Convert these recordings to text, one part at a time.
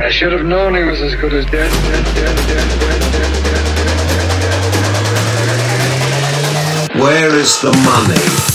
I should have known he was as good as dead, dead, dead, dead Where is the money?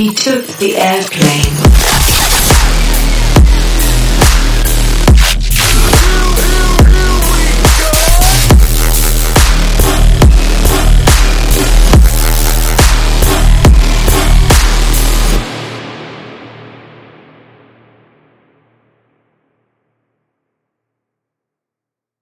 He took the airplane.